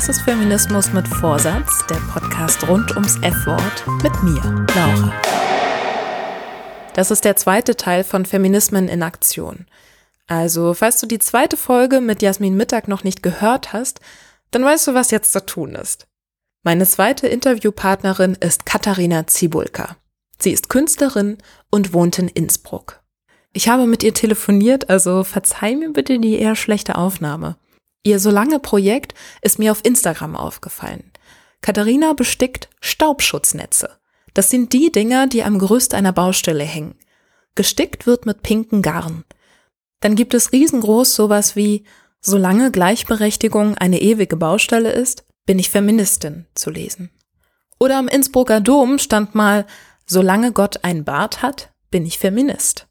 Das ist Feminismus mit Vorsatz, der Podcast rund ums F-Wort mit mir, Laura. Das ist der zweite Teil von Feminismen in Aktion. Also, falls du die zweite Folge mit Jasmin Mittag noch nicht gehört hast, dann weißt du, was jetzt zu tun ist. Meine zweite Interviewpartnerin ist Katharina Zibulka. Sie ist Künstlerin und wohnt in Innsbruck. Ich habe mit ihr telefoniert, also verzeih mir bitte die eher schlechte Aufnahme. Ihr Solange Projekt ist mir auf Instagram aufgefallen. Katharina bestickt Staubschutznetze. Das sind die Dinger, die am Gerüst einer Baustelle hängen. Gestickt wird mit pinken Garn. Dann gibt es riesengroß sowas wie Solange Gleichberechtigung eine ewige Baustelle ist, bin ich Feministin zu lesen. Oder am Innsbrucker Dom stand mal Solange Gott ein Bart hat, bin ich Feminist.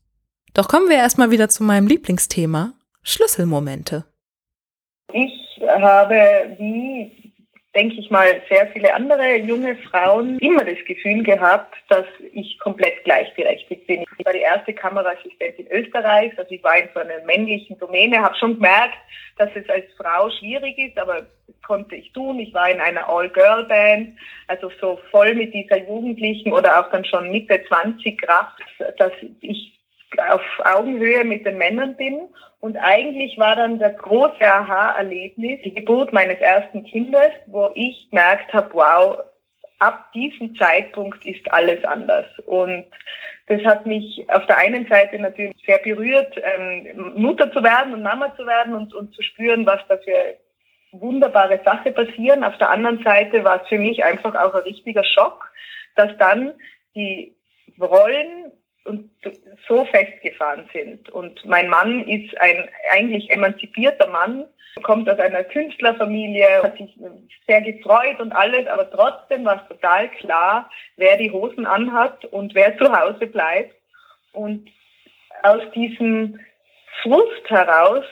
Doch kommen wir erstmal wieder zu meinem Lieblingsthema, Schlüsselmomente. Ich habe, wie denke ich mal, sehr viele andere junge Frauen immer das Gefühl gehabt, dass ich komplett gleichberechtigt bin. Ich war die erste Kameraassistentin Österreichs, also ich war in so einer männlichen Domäne, habe schon gemerkt, dass es als Frau schwierig ist, aber konnte ich tun. Ich war in einer All-Girl-Band, also so voll mit dieser Jugendlichen oder auch dann schon Mitte 20 Kraft, dass ich auf Augenhöhe mit den Männern bin. Und eigentlich war dann das große Aha-Erlebnis die Geburt meines ersten Kindes, wo ich gemerkt habe, wow, ab diesem Zeitpunkt ist alles anders. Und das hat mich auf der einen Seite natürlich sehr berührt, ähm, Mutter zu werden und Mama zu werden und, und zu spüren, was da für wunderbare Sachen passieren. Auf der anderen Seite war es für mich einfach auch ein richtiger Schock, dass dann die Rollen und so festgefahren sind. Und mein Mann ist ein eigentlich emanzipierter Mann, kommt aus einer Künstlerfamilie, hat sich sehr gefreut und alles, aber trotzdem war es total klar, wer die Hosen anhat und wer zu Hause bleibt. Und aus diesem Frust heraus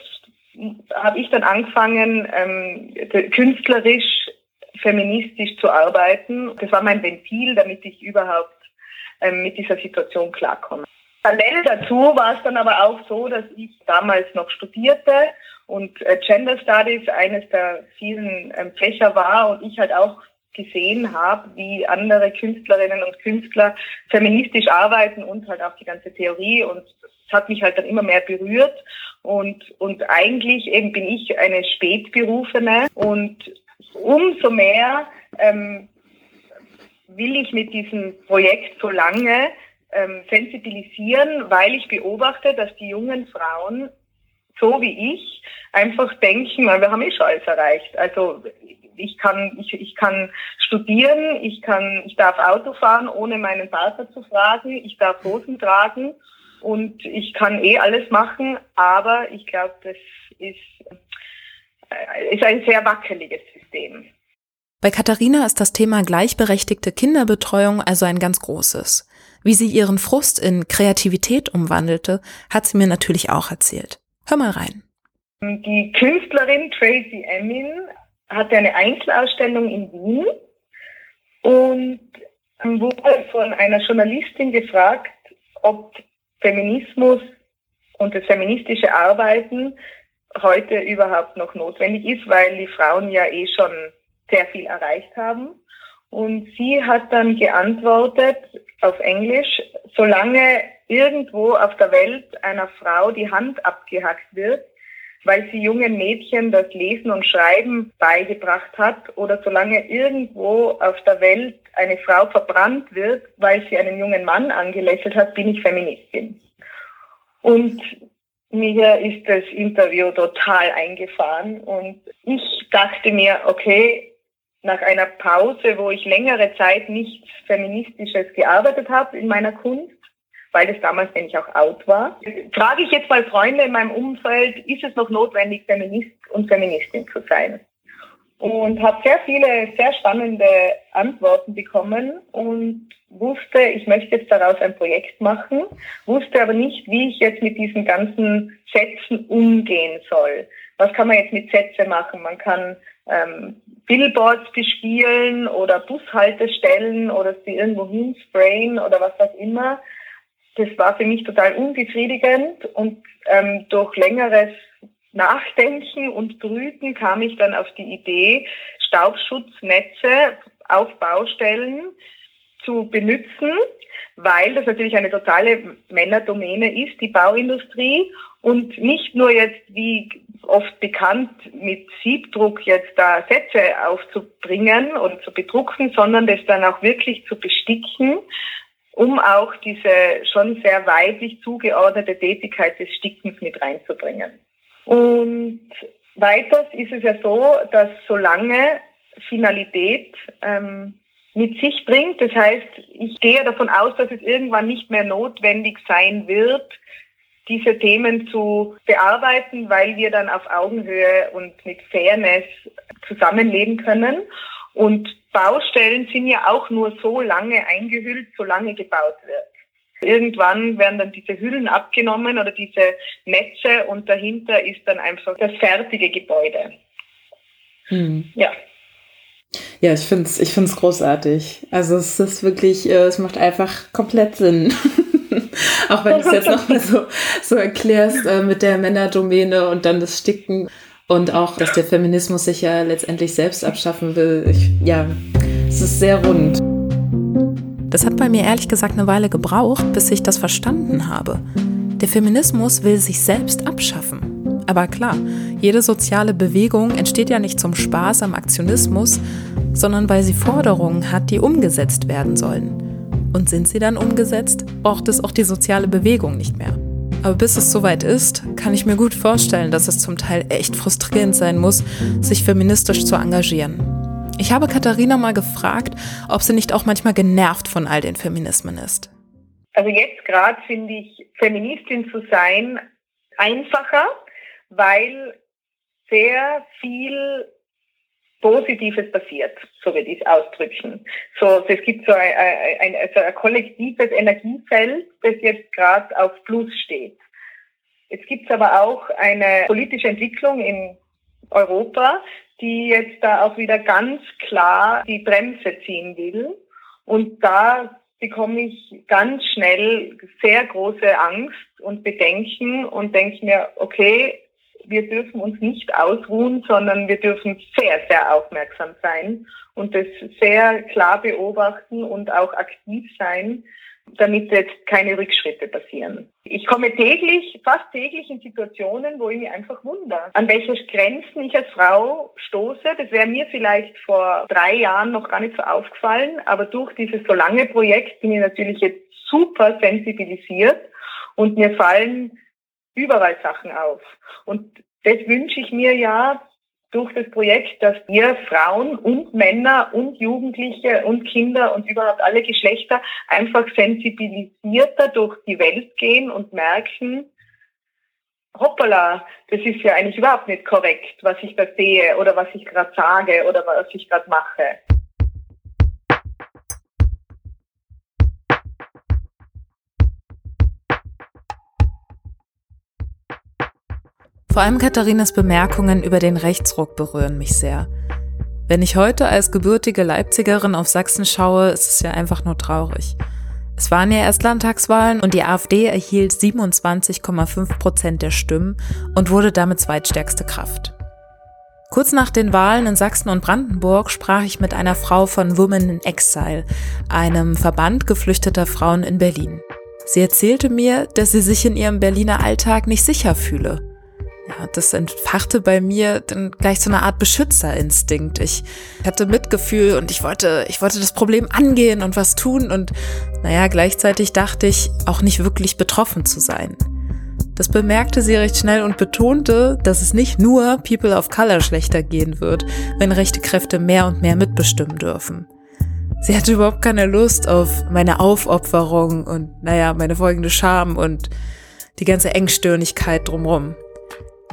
habe ich dann angefangen, ähm, künstlerisch, feministisch zu arbeiten. Das war mein Ventil, damit ich überhaupt mit dieser Situation klarkommen. Parallel dazu war es dann aber auch so, dass ich damals noch studierte und äh, Gender Studies eines der vielen ähm, Fächer war und ich halt auch gesehen habe, wie andere Künstlerinnen und Künstler feministisch arbeiten und halt auch die ganze Theorie und es hat mich halt dann immer mehr berührt und, und eigentlich eben bin ich eine Spätberufene und umso mehr ähm, will ich mit diesem Projekt so lange ähm, sensibilisieren, weil ich beobachte, dass die jungen Frauen so wie ich einfach denken, wir haben eh schon alles erreicht. Also ich kann, ich, ich kann studieren, ich kann, ich darf Auto fahren, ohne meinen Vater zu fragen, ich darf Hosen tragen und ich kann eh alles machen, aber ich glaube, das ist, äh, ist ein sehr wackeliges System. Bei Katharina ist das Thema gleichberechtigte Kinderbetreuung also ein ganz großes. Wie sie ihren Frust in Kreativität umwandelte, hat sie mir natürlich auch erzählt. Hör mal rein. Die Künstlerin Tracy Emin hatte eine Einzelausstellung in Wien und wurde von einer Journalistin gefragt, ob Feminismus und das feministische Arbeiten heute überhaupt noch notwendig ist, weil die Frauen ja eh schon sehr viel erreicht haben. Und sie hat dann geantwortet auf Englisch, solange irgendwo auf der Welt einer Frau die Hand abgehackt wird, weil sie jungen Mädchen das Lesen und Schreiben beigebracht hat oder solange irgendwo auf der Welt eine Frau verbrannt wird, weil sie einen jungen Mann angelächelt hat, bin ich Feministin. Und mir ist das Interview total eingefahren und ich dachte mir, okay, nach einer Pause, wo ich längere Zeit nichts Feministisches gearbeitet habe in meiner Kunst, weil es damals nämlich auch out war, frage ich jetzt mal Freunde in meinem Umfeld, ist es noch notwendig, Feminist und Feministin zu sein? Und habe sehr viele, sehr spannende Antworten bekommen und wusste, ich möchte jetzt daraus ein Projekt machen, wusste aber nicht, wie ich jetzt mit diesen ganzen Sätzen umgehen soll. Was kann man jetzt mit Sätze machen? Man kann ähm, Billboards bespielen oder Bushaltestellen oder sie irgendwo hinsprayen oder was auch immer. Das war für mich total unbefriedigend und ähm, durch längeres Nachdenken und Brüten kam ich dann auf die Idee, Staubschutznetze auf Baustellen zu benutzen, weil das natürlich eine totale Männerdomäne ist, die Bauindustrie und nicht nur jetzt wie oft bekannt mit Siebdruck jetzt da Sätze aufzubringen oder zu bedrucken, sondern das dann auch wirklich zu besticken, um auch diese schon sehr weiblich zugeordnete Tätigkeit des Stickens mit reinzubringen. Und weiters ist es ja so, dass solange Finalität ähm, mit sich bringt, das heißt, ich gehe davon aus, dass es irgendwann nicht mehr notwendig sein wird, diese Themen zu bearbeiten, weil wir dann auf Augenhöhe und mit Fairness zusammenleben können. Und Baustellen sind ja auch nur so lange eingehüllt, solange gebaut wird. Irgendwann werden dann diese Hüllen abgenommen oder diese Netze und dahinter ist dann einfach das fertige Gebäude. Hm. Ja. Ja, ich finde es ich find's großartig. Also es ist wirklich, äh, es macht einfach komplett Sinn. Auch wenn du es jetzt nochmal so, so erklärst äh, mit der Männerdomäne und dann das Sticken und auch, dass der Feminismus sich ja letztendlich selbst abschaffen will. Ich, ja, es ist sehr rund. Das hat bei mir ehrlich gesagt eine Weile gebraucht, bis ich das verstanden habe. Der Feminismus will sich selbst abschaffen. Aber klar, jede soziale Bewegung entsteht ja nicht zum Spaß am Aktionismus, sondern weil sie Forderungen hat, die umgesetzt werden sollen. Und sind sie dann umgesetzt, braucht es auch die soziale Bewegung nicht mehr. Aber bis es soweit ist, kann ich mir gut vorstellen, dass es zum Teil echt frustrierend sein muss, sich feministisch zu engagieren. Ich habe Katharina mal gefragt, ob sie nicht auch manchmal genervt von all den Feminismen ist. Also jetzt gerade finde ich, Feministin zu sein einfacher, weil sehr viel Positives passiert, so würde ich es ausdrücken. So, es gibt so ein, ein, also ein kollektives Energiefeld, das jetzt gerade auf Plus steht. Jetzt gibt es aber auch eine politische Entwicklung in Europa, die jetzt da auch wieder ganz klar die Bremse ziehen will. Und da bekomme ich ganz schnell sehr große Angst und Bedenken und denke mir, okay, wir dürfen uns nicht ausruhen, sondern wir dürfen sehr, sehr aufmerksam sein und das sehr klar beobachten und auch aktiv sein, damit jetzt keine Rückschritte passieren. Ich komme täglich, fast täglich in Situationen, wo ich mich einfach wundere, an welche Grenzen ich als Frau stoße. Das wäre mir vielleicht vor drei Jahren noch gar nicht so aufgefallen, aber durch dieses so lange Projekt bin ich natürlich jetzt super sensibilisiert und mir fallen überall Sachen auf. Und das wünsche ich mir ja durch das Projekt, dass wir Frauen und Männer und Jugendliche und Kinder und überhaupt alle Geschlechter einfach sensibilisierter durch die Welt gehen und merken, hoppala, das ist ja eigentlich überhaupt nicht korrekt, was ich da sehe oder was ich gerade sage oder was ich gerade mache. Vor allem Katharinas Bemerkungen über den Rechtsruck berühren mich sehr. Wenn ich heute als gebürtige Leipzigerin auf Sachsen schaue, ist es ja einfach nur traurig. Es waren ja erst Landtagswahlen und die AfD erhielt 27,5 Prozent der Stimmen und wurde damit zweitstärkste Kraft. Kurz nach den Wahlen in Sachsen und Brandenburg sprach ich mit einer Frau von Women in Exile, einem Verband geflüchteter Frauen in Berlin. Sie erzählte mir, dass sie sich in ihrem Berliner Alltag nicht sicher fühle ja, das entfachte bei mir dann gleich so eine Art Beschützerinstinkt. Ich hatte Mitgefühl und ich wollte, ich wollte das Problem angehen und was tun und naja, gleichzeitig dachte ich, auch nicht wirklich betroffen zu sein. Das bemerkte sie recht schnell und betonte, dass es nicht nur People of Color schlechter gehen wird, wenn rechte Kräfte mehr und mehr mitbestimmen dürfen. Sie hatte überhaupt keine Lust auf meine Aufopferung und, naja, meine folgende Scham und die ganze Engstirnigkeit drumrum.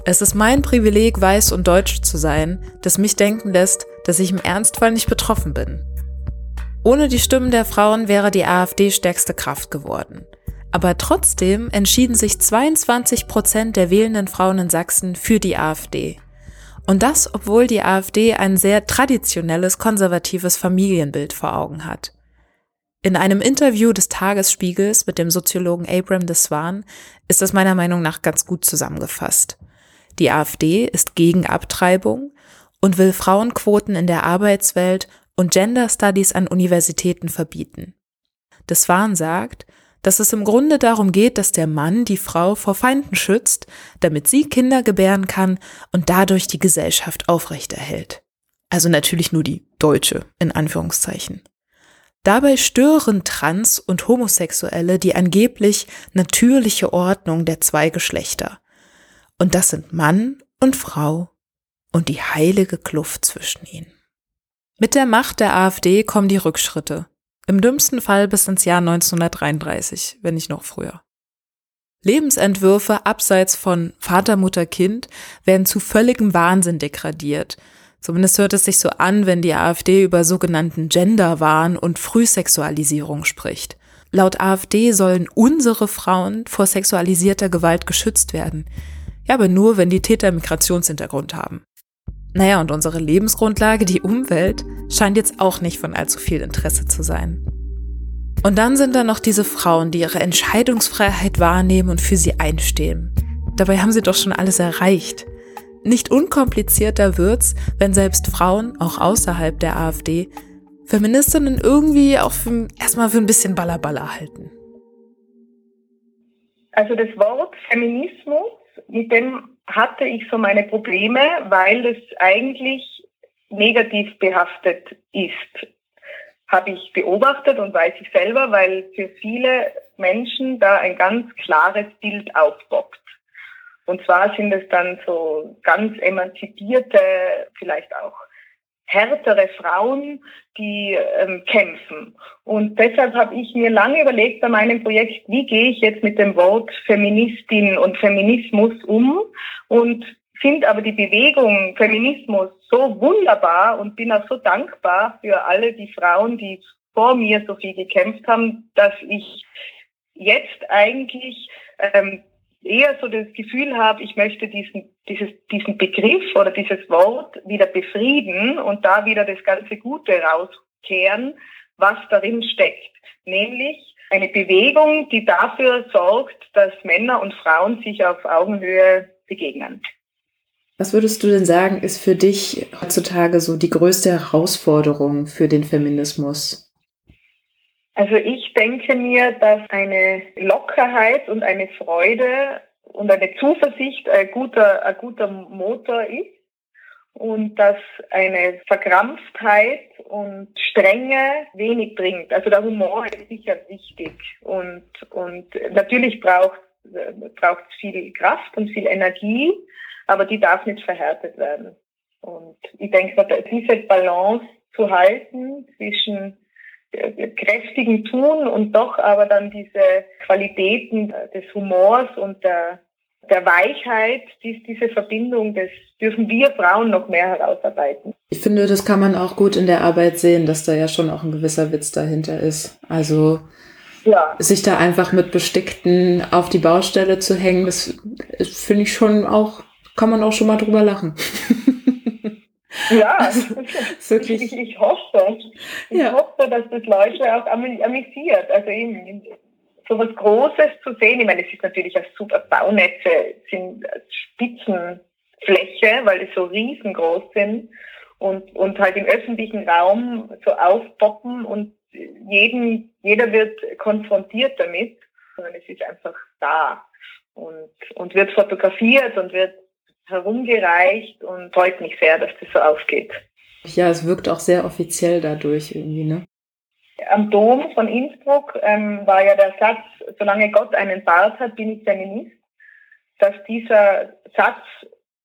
Es ist mein Privileg, weiß und deutsch zu sein, das mich denken lässt, dass ich im Ernstfall nicht betroffen bin. Ohne die Stimmen der Frauen wäre die AfD stärkste Kraft geworden. Aber trotzdem entschieden sich 22 Prozent der wählenden Frauen in Sachsen für die AfD. Und das, obwohl die AfD ein sehr traditionelles, konservatives Familienbild vor Augen hat. In einem Interview des Tagesspiegels mit dem Soziologen Abram de Swan ist das meiner Meinung nach ganz gut zusammengefasst. Die AfD ist gegen Abtreibung und will Frauenquoten in der Arbeitswelt und Gender Studies an Universitäten verbieten. Des Wahn sagt, dass es im Grunde darum geht, dass der Mann die Frau vor Feinden schützt, damit sie Kinder gebären kann und dadurch die Gesellschaft aufrechterhält. Also natürlich nur die deutsche, in Anführungszeichen. Dabei stören Trans- und Homosexuelle die angeblich natürliche Ordnung der zwei Geschlechter. Und das sind Mann und Frau und die heilige Kluft zwischen ihnen. Mit der Macht der AfD kommen die Rückschritte. Im dümmsten Fall bis ins Jahr 1933, wenn nicht noch früher. Lebensentwürfe abseits von Vater, Mutter, Kind werden zu völligem Wahnsinn degradiert. Zumindest hört es sich so an, wenn die AfD über sogenannten Genderwahn und Frühsexualisierung spricht. Laut AfD sollen unsere Frauen vor sexualisierter Gewalt geschützt werden. Ja, aber nur, wenn die Täter Migrationshintergrund haben. Naja, und unsere Lebensgrundlage, die Umwelt, scheint jetzt auch nicht von allzu viel Interesse zu sein. Und dann sind da noch diese Frauen, die ihre Entscheidungsfreiheit wahrnehmen und für sie einstehen. Dabei haben sie doch schon alles erreicht. Nicht unkomplizierter wird's, wenn selbst Frauen, auch außerhalb der AfD, Feministinnen irgendwie auch für, erstmal für ein bisschen Ballerballer halten. Also das Wort Feminismus, mit dem hatte ich so meine Probleme, weil es eigentlich negativ behaftet ist. Habe ich beobachtet und weiß ich selber, weil für viele Menschen da ein ganz klares Bild aufpoppt. Und zwar sind es dann so ganz emanzipierte, vielleicht auch härtere Frauen, die ähm, kämpfen. Und deshalb habe ich mir lange überlegt bei meinem Projekt, wie gehe ich jetzt mit dem Wort Feministin und Feminismus um und finde aber die Bewegung Feminismus so wunderbar und bin auch so dankbar für alle die Frauen, die vor mir so viel gekämpft haben, dass ich jetzt eigentlich ähm, eher so das Gefühl habe, ich möchte diesen, dieses, diesen Begriff oder dieses Wort wieder befrieden und da wieder das ganze Gute rauskehren, was darin steckt. Nämlich eine Bewegung, die dafür sorgt, dass Männer und Frauen sich auf Augenhöhe begegnen. Was würdest du denn sagen, ist für dich heutzutage so die größte Herausforderung für den Feminismus? Also ich denke mir, dass eine Lockerheit und eine Freude und eine Zuversicht ein guter, ein guter Motor ist und dass eine Verkrampftheit und Strenge wenig bringt. Also der Humor ist sicher wichtig und, und natürlich braucht braucht viel Kraft und viel Energie, aber die darf nicht verhärtet werden. Und ich denke, diese Balance zu halten zwischen kräftigen Tun und doch aber dann diese Qualitäten des Humors und der, der Weichheit, dies, diese Verbindung, das dürfen wir Frauen noch mehr herausarbeiten. Ich finde, das kann man auch gut in der Arbeit sehen, dass da ja schon auch ein gewisser Witz dahinter ist. Also ja. sich da einfach mit Bestickten auf die Baustelle zu hängen, das finde ich schon auch, kann man auch schon mal drüber lachen. Ja, wirklich. Ich, ich, hoffe. Ich ja. hoffe, dass das Leute auch amüsiert. Also eben, so was Großes zu sehen. Ich meine, es ist natürlich auch super Baunetze, sind Spitzenfläche, weil die so riesengroß sind und, und halt im öffentlichen Raum so aufpoppen und jeden, jeder wird konfrontiert damit, sondern es ist einfach da und, und wird fotografiert und wird herumgereicht und freut mich sehr, dass das so aufgeht. Ja, es wirkt auch sehr offiziell dadurch irgendwie, ne? Am Dom von Innsbruck ähm, war ja der Satz, solange Gott einen Bart hat, bin ich Feminist. Dass dieser Satz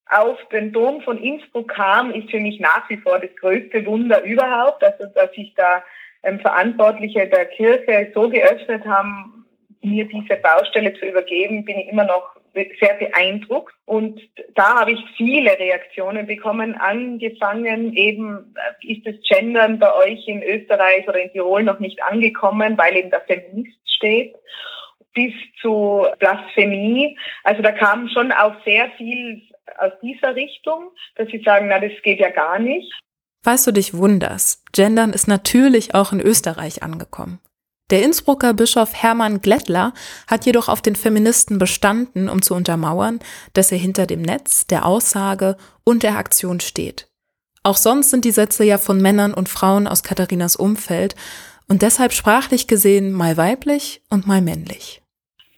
auf den Dom von Innsbruck kam, ist für mich nach wie vor das größte Wunder überhaupt. Also, dass sich da ähm, Verantwortliche der Kirche so geöffnet haben, mir diese Baustelle zu übergeben, bin ich immer noch sehr beeindruckt. Und da habe ich viele Reaktionen bekommen, angefangen eben, äh, ist das Gendern bei euch in Österreich oder in Tirol noch nicht angekommen, weil eben der Feminist steht, bis zu Blasphemie. Also da kam schon auch sehr viel aus dieser Richtung, dass sie sagen, na, das geht ja gar nicht. Falls du dich wunderst, Gendern ist natürlich auch in Österreich angekommen. Der Innsbrucker Bischof Hermann Glättler hat jedoch auf den Feministen bestanden, um zu untermauern, dass er hinter dem Netz, der Aussage und der Aktion steht. Auch sonst sind die Sätze ja von Männern und Frauen aus Katharinas Umfeld und deshalb sprachlich gesehen mal weiblich und mal männlich.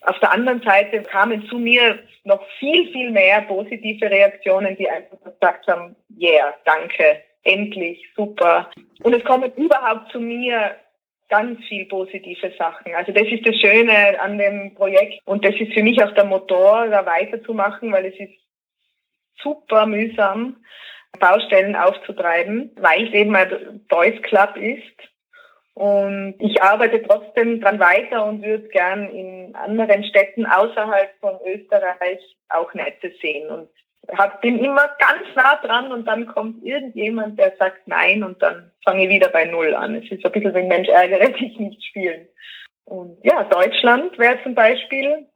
Auf der anderen Seite kamen zu mir noch viel, viel mehr positive Reaktionen, die einfach gesagt haben, yeah, danke, endlich, super. Und es kommen überhaupt zu mir ganz viel positive Sachen. Also das ist das Schöne an dem Projekt und das ist für mich auch der Motor, da weiterzumachen, weil es ist super mühsam, Baustellen aufzutreiben, weil es eben ein Boys Club ist. Und ich arbeite trotzdem dran weiter und würde gern in anderen Städten außerhalb von Österreich auch Netze sehen. Und hab, bin immer ganz nah dran und dann kommt irgendjemand, der sagt nein und dann fange ich wieder bei Null an. Es ist ein bisschen wie Mensch ärgere dich nicht spielen. Und ja, Deutschland wäre zum Beispiel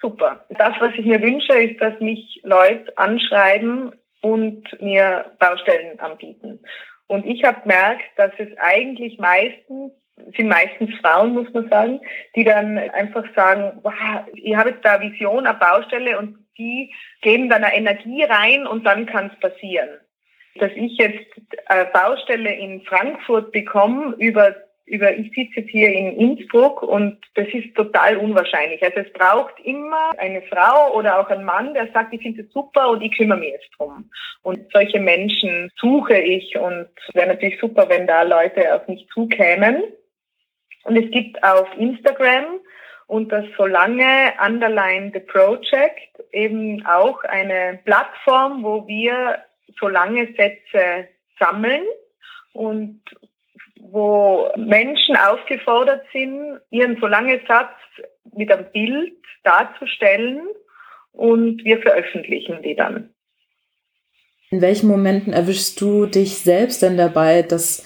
super. Das, was ich mir wünsche, ist, dass mich Leute anschreiben und mir Baustellen anbieten. Und ich habe gemerkt, dass es eigentlich meistens sind meistens Frauen, muss man sagen, die dann einfach sagen, wow, ich habe jetzt da Vision, eine Baustelle und die geben dann eine Energie rein und dann kann es passieren. Dass ich jetzt eine Baustelle in Frankfurt bekomme über über, ich sitze jetzt hier in Innsbruck und das ist total unwahrscheinlich. Also es braucht immer eine Frau oder auch ein Mann, der sagt, ich finde es super und ich kümmere mich jetzt drum. Und solche Menschen suche ich und wäre natürlich super, wenn da Leute auf mich zukämen. Und es gibt auf Instagram und das Solange Underline the Project eben auch eine Plattform, wo wir Solange Sätze sammeln und wo Menschen aufgefordert sind, ihren Solange Satz mit einem Bild darzustellen und wir veröffentlichen die dann. In welchen Momenten erwischst du dich selbst denn dabei, dass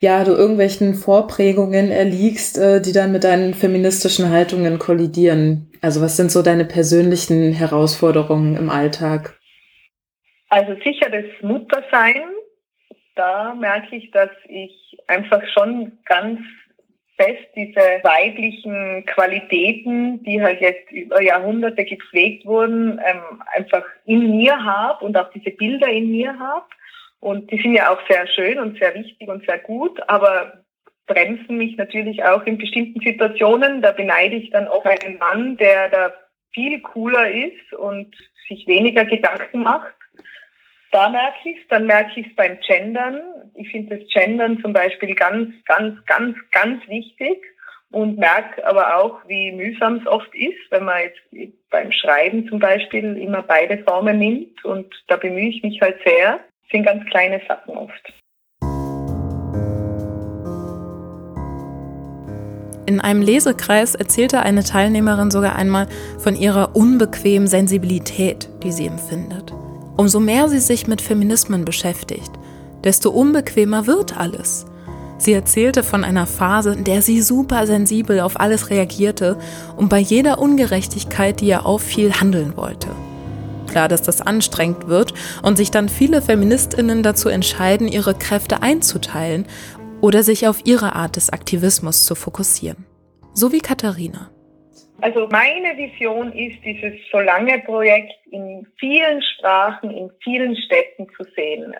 ja, du irgendwelchen Vorprägungen erliegst, äh, die dann mit deinen feministischen Haltungen kollidieren? Also was sind so deine persönlichen Herausforderungen im Alltag? Also sicher das Muttersein. Da merke ich, dass ich einfach schon ganz fest diese weiblichen Qualitäten, die halt jetzt über Jahrhunderte gepflegt wurden, ähm, einfach in mir habe und auch diese Bilder in mir habe und die sind ja auch sehr schön und sehr wichtig und sehr gut, aber bremsen mich natürlich auch in bestimmten Situationen. Da beneide ich dann auch einen Mann, der da viel cooler ist und sich weniger Gedanken macht. Da merke ich es, dann merke ich es beim Gendern. Ich finde das Gendern zum Beispiel ganz, ganz, ganz, ganz wichtig und merke aber auch, wie mühsam es oft ist, wenn man jetzt beim Schreiben zum Beispiel immer beide Formen nimmt und da bemühe ich mich halt sehr sind ganz kleine Sachen oft. In einem Lesekreis erzählte eine Teilnehmerin sogar einmal von ihrer unbequemen Sensibilität, die sie empfindet. Umso mehr sie sich mit Feminismen beschäftigt, desto unbequemer wird alles. Sie erzählte von einer Phase, in der sie super sensibel auf alles reagierte und bei jeder Ungerechtigkeit, die ihr auffiel, handeln wollte klar, dass das anstrengend wird und sich dann viele Feministinnen dazu entscheiden, ihre Kräfte einzuteilen oder sich auf ihre Art des Aktivismus zu fokussieren. So wie Katharina. Also meine Vision ist, dieses Solange-Projekt in vielen Sprachen, in vielen Städten zu sehen.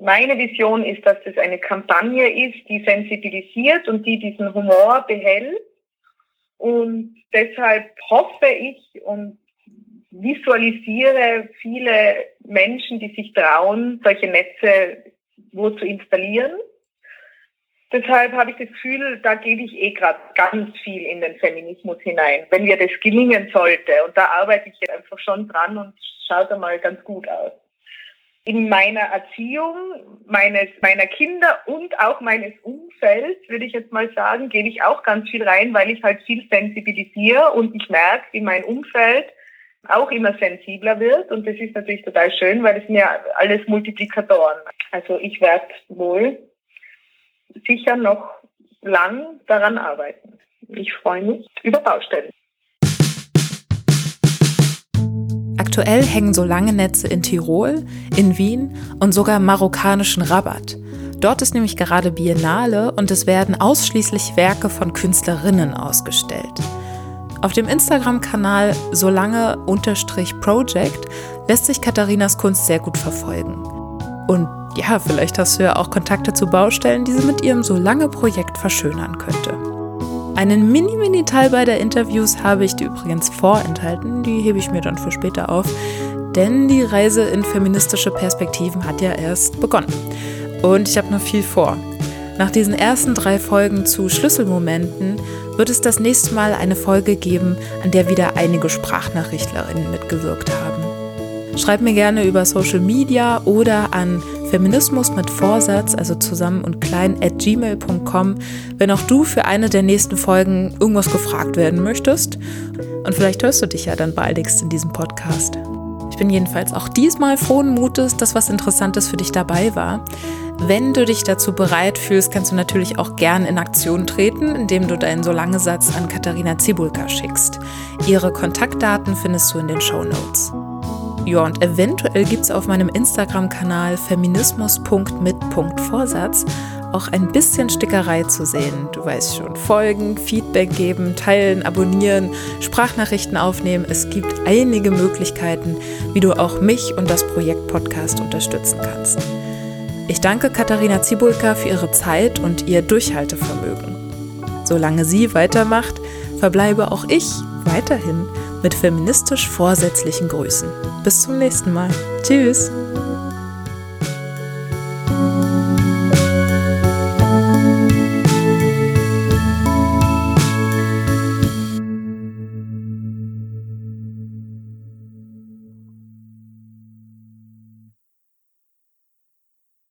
Meine Vision ist, dass es eine Kampagne ist, die sensibilisiert und die diesen Humor behält. Und deshalb hoffe ich und visualisiere viele Menschen, die sich trauen, solche Netze wo zu installieren. Deshalb habe ich das Gefühl, da gebe ich eh gerade ganz viel in den Feminismus hinein, wenn mir das gelingen sollte. Und da arbeite ich jetzt einfach schon dran und schaut einmal ganz gut aus. In meiner Erziehung meines, meiner Kinder und auch meines Umfelds, würde ich jetzt mal sagen, gebe ich auch ganz viel rein, weil ich halt viel sensibilisiere und ich merke, wie mein Umfeld auch immer sensibler wird. Und das ist natürlich total schön, weil das sind ja alles Multiplikatoren. Also ich werde wohl sicher noch lang daran arbeiten. Ich freue mich über Baustellen. Aktuell hängen so lange Netze in Tirol, in Wien und sogar marokkanischen Rabat. Dort ist nämlich gerade Biennale und es werden ausschließlich Werke von Künstlerinnen ausgestellt. Auf dem Instagram-Kanal solange-project lässt sich Katharinas Kunst sehr gut verfolgen. Und ja, vielleicht hast du ja auch Kontakte zu Baustellen, die sie mit ihrem Solange-Projekt verschönern könnte. Einen mini-mini-Teil bei der Interviews habe ich dir übrigens vorenthalten, die hebe ich mir dann für später auf, denn die Reise in feministische Perspektiven hat ja erst begonnen. Und ich habe noch viel vor. Nach diesen ersten drei Folgen zu Schlüsselmomenten wird es das nächste Mal eine Folge geben, an der wieder einige Sprachnachrichtlerinnen mitgewirkt haben. Schreib mir gerne über Social Media oder an Feminismus mit Vorsatz, also zusammen und klein, at gmail.com, wenn auch du für eine der nächsten Folgen irgendwas gefragt werden möchtest. Und vielleicht hörst du dich ja dann baldigst in diesem Podcast. Ich bin jedenfalls auch diesmal frohen Mutes, dass was Interessantes für dich dabei war. Wenn du dich dazu bereit fühlst, kannst du natürlich auch gern in Aktion treten, indem du deinen Solange-Satz an Katharina Zibulka schickst. Ihre Kontaktdaten findest du in den Show Notes. Ja, und eventuell gibt es auf meinem Instagram-Kanal feminismus.mit.vorsatz auch ein bisschen Stickerei zu sehen. Du weißt schon, folgen, Feedback geben, teilen, abonnieren, Sprachnachrichten aufnehmen. Es gibt einige Möglichkeiten, wie du auch mich und das Projekt Podcast unterstützen kannst. Ich danke Katharina Zibulka für ihre Zeit und ihr Durchhaltevermögen. Solange sie weitermacht, verbleibe auch ich weiterhin mit feministisch vorsätzlichen Grüßen. Bis zum nächsten Mal. Tschüss.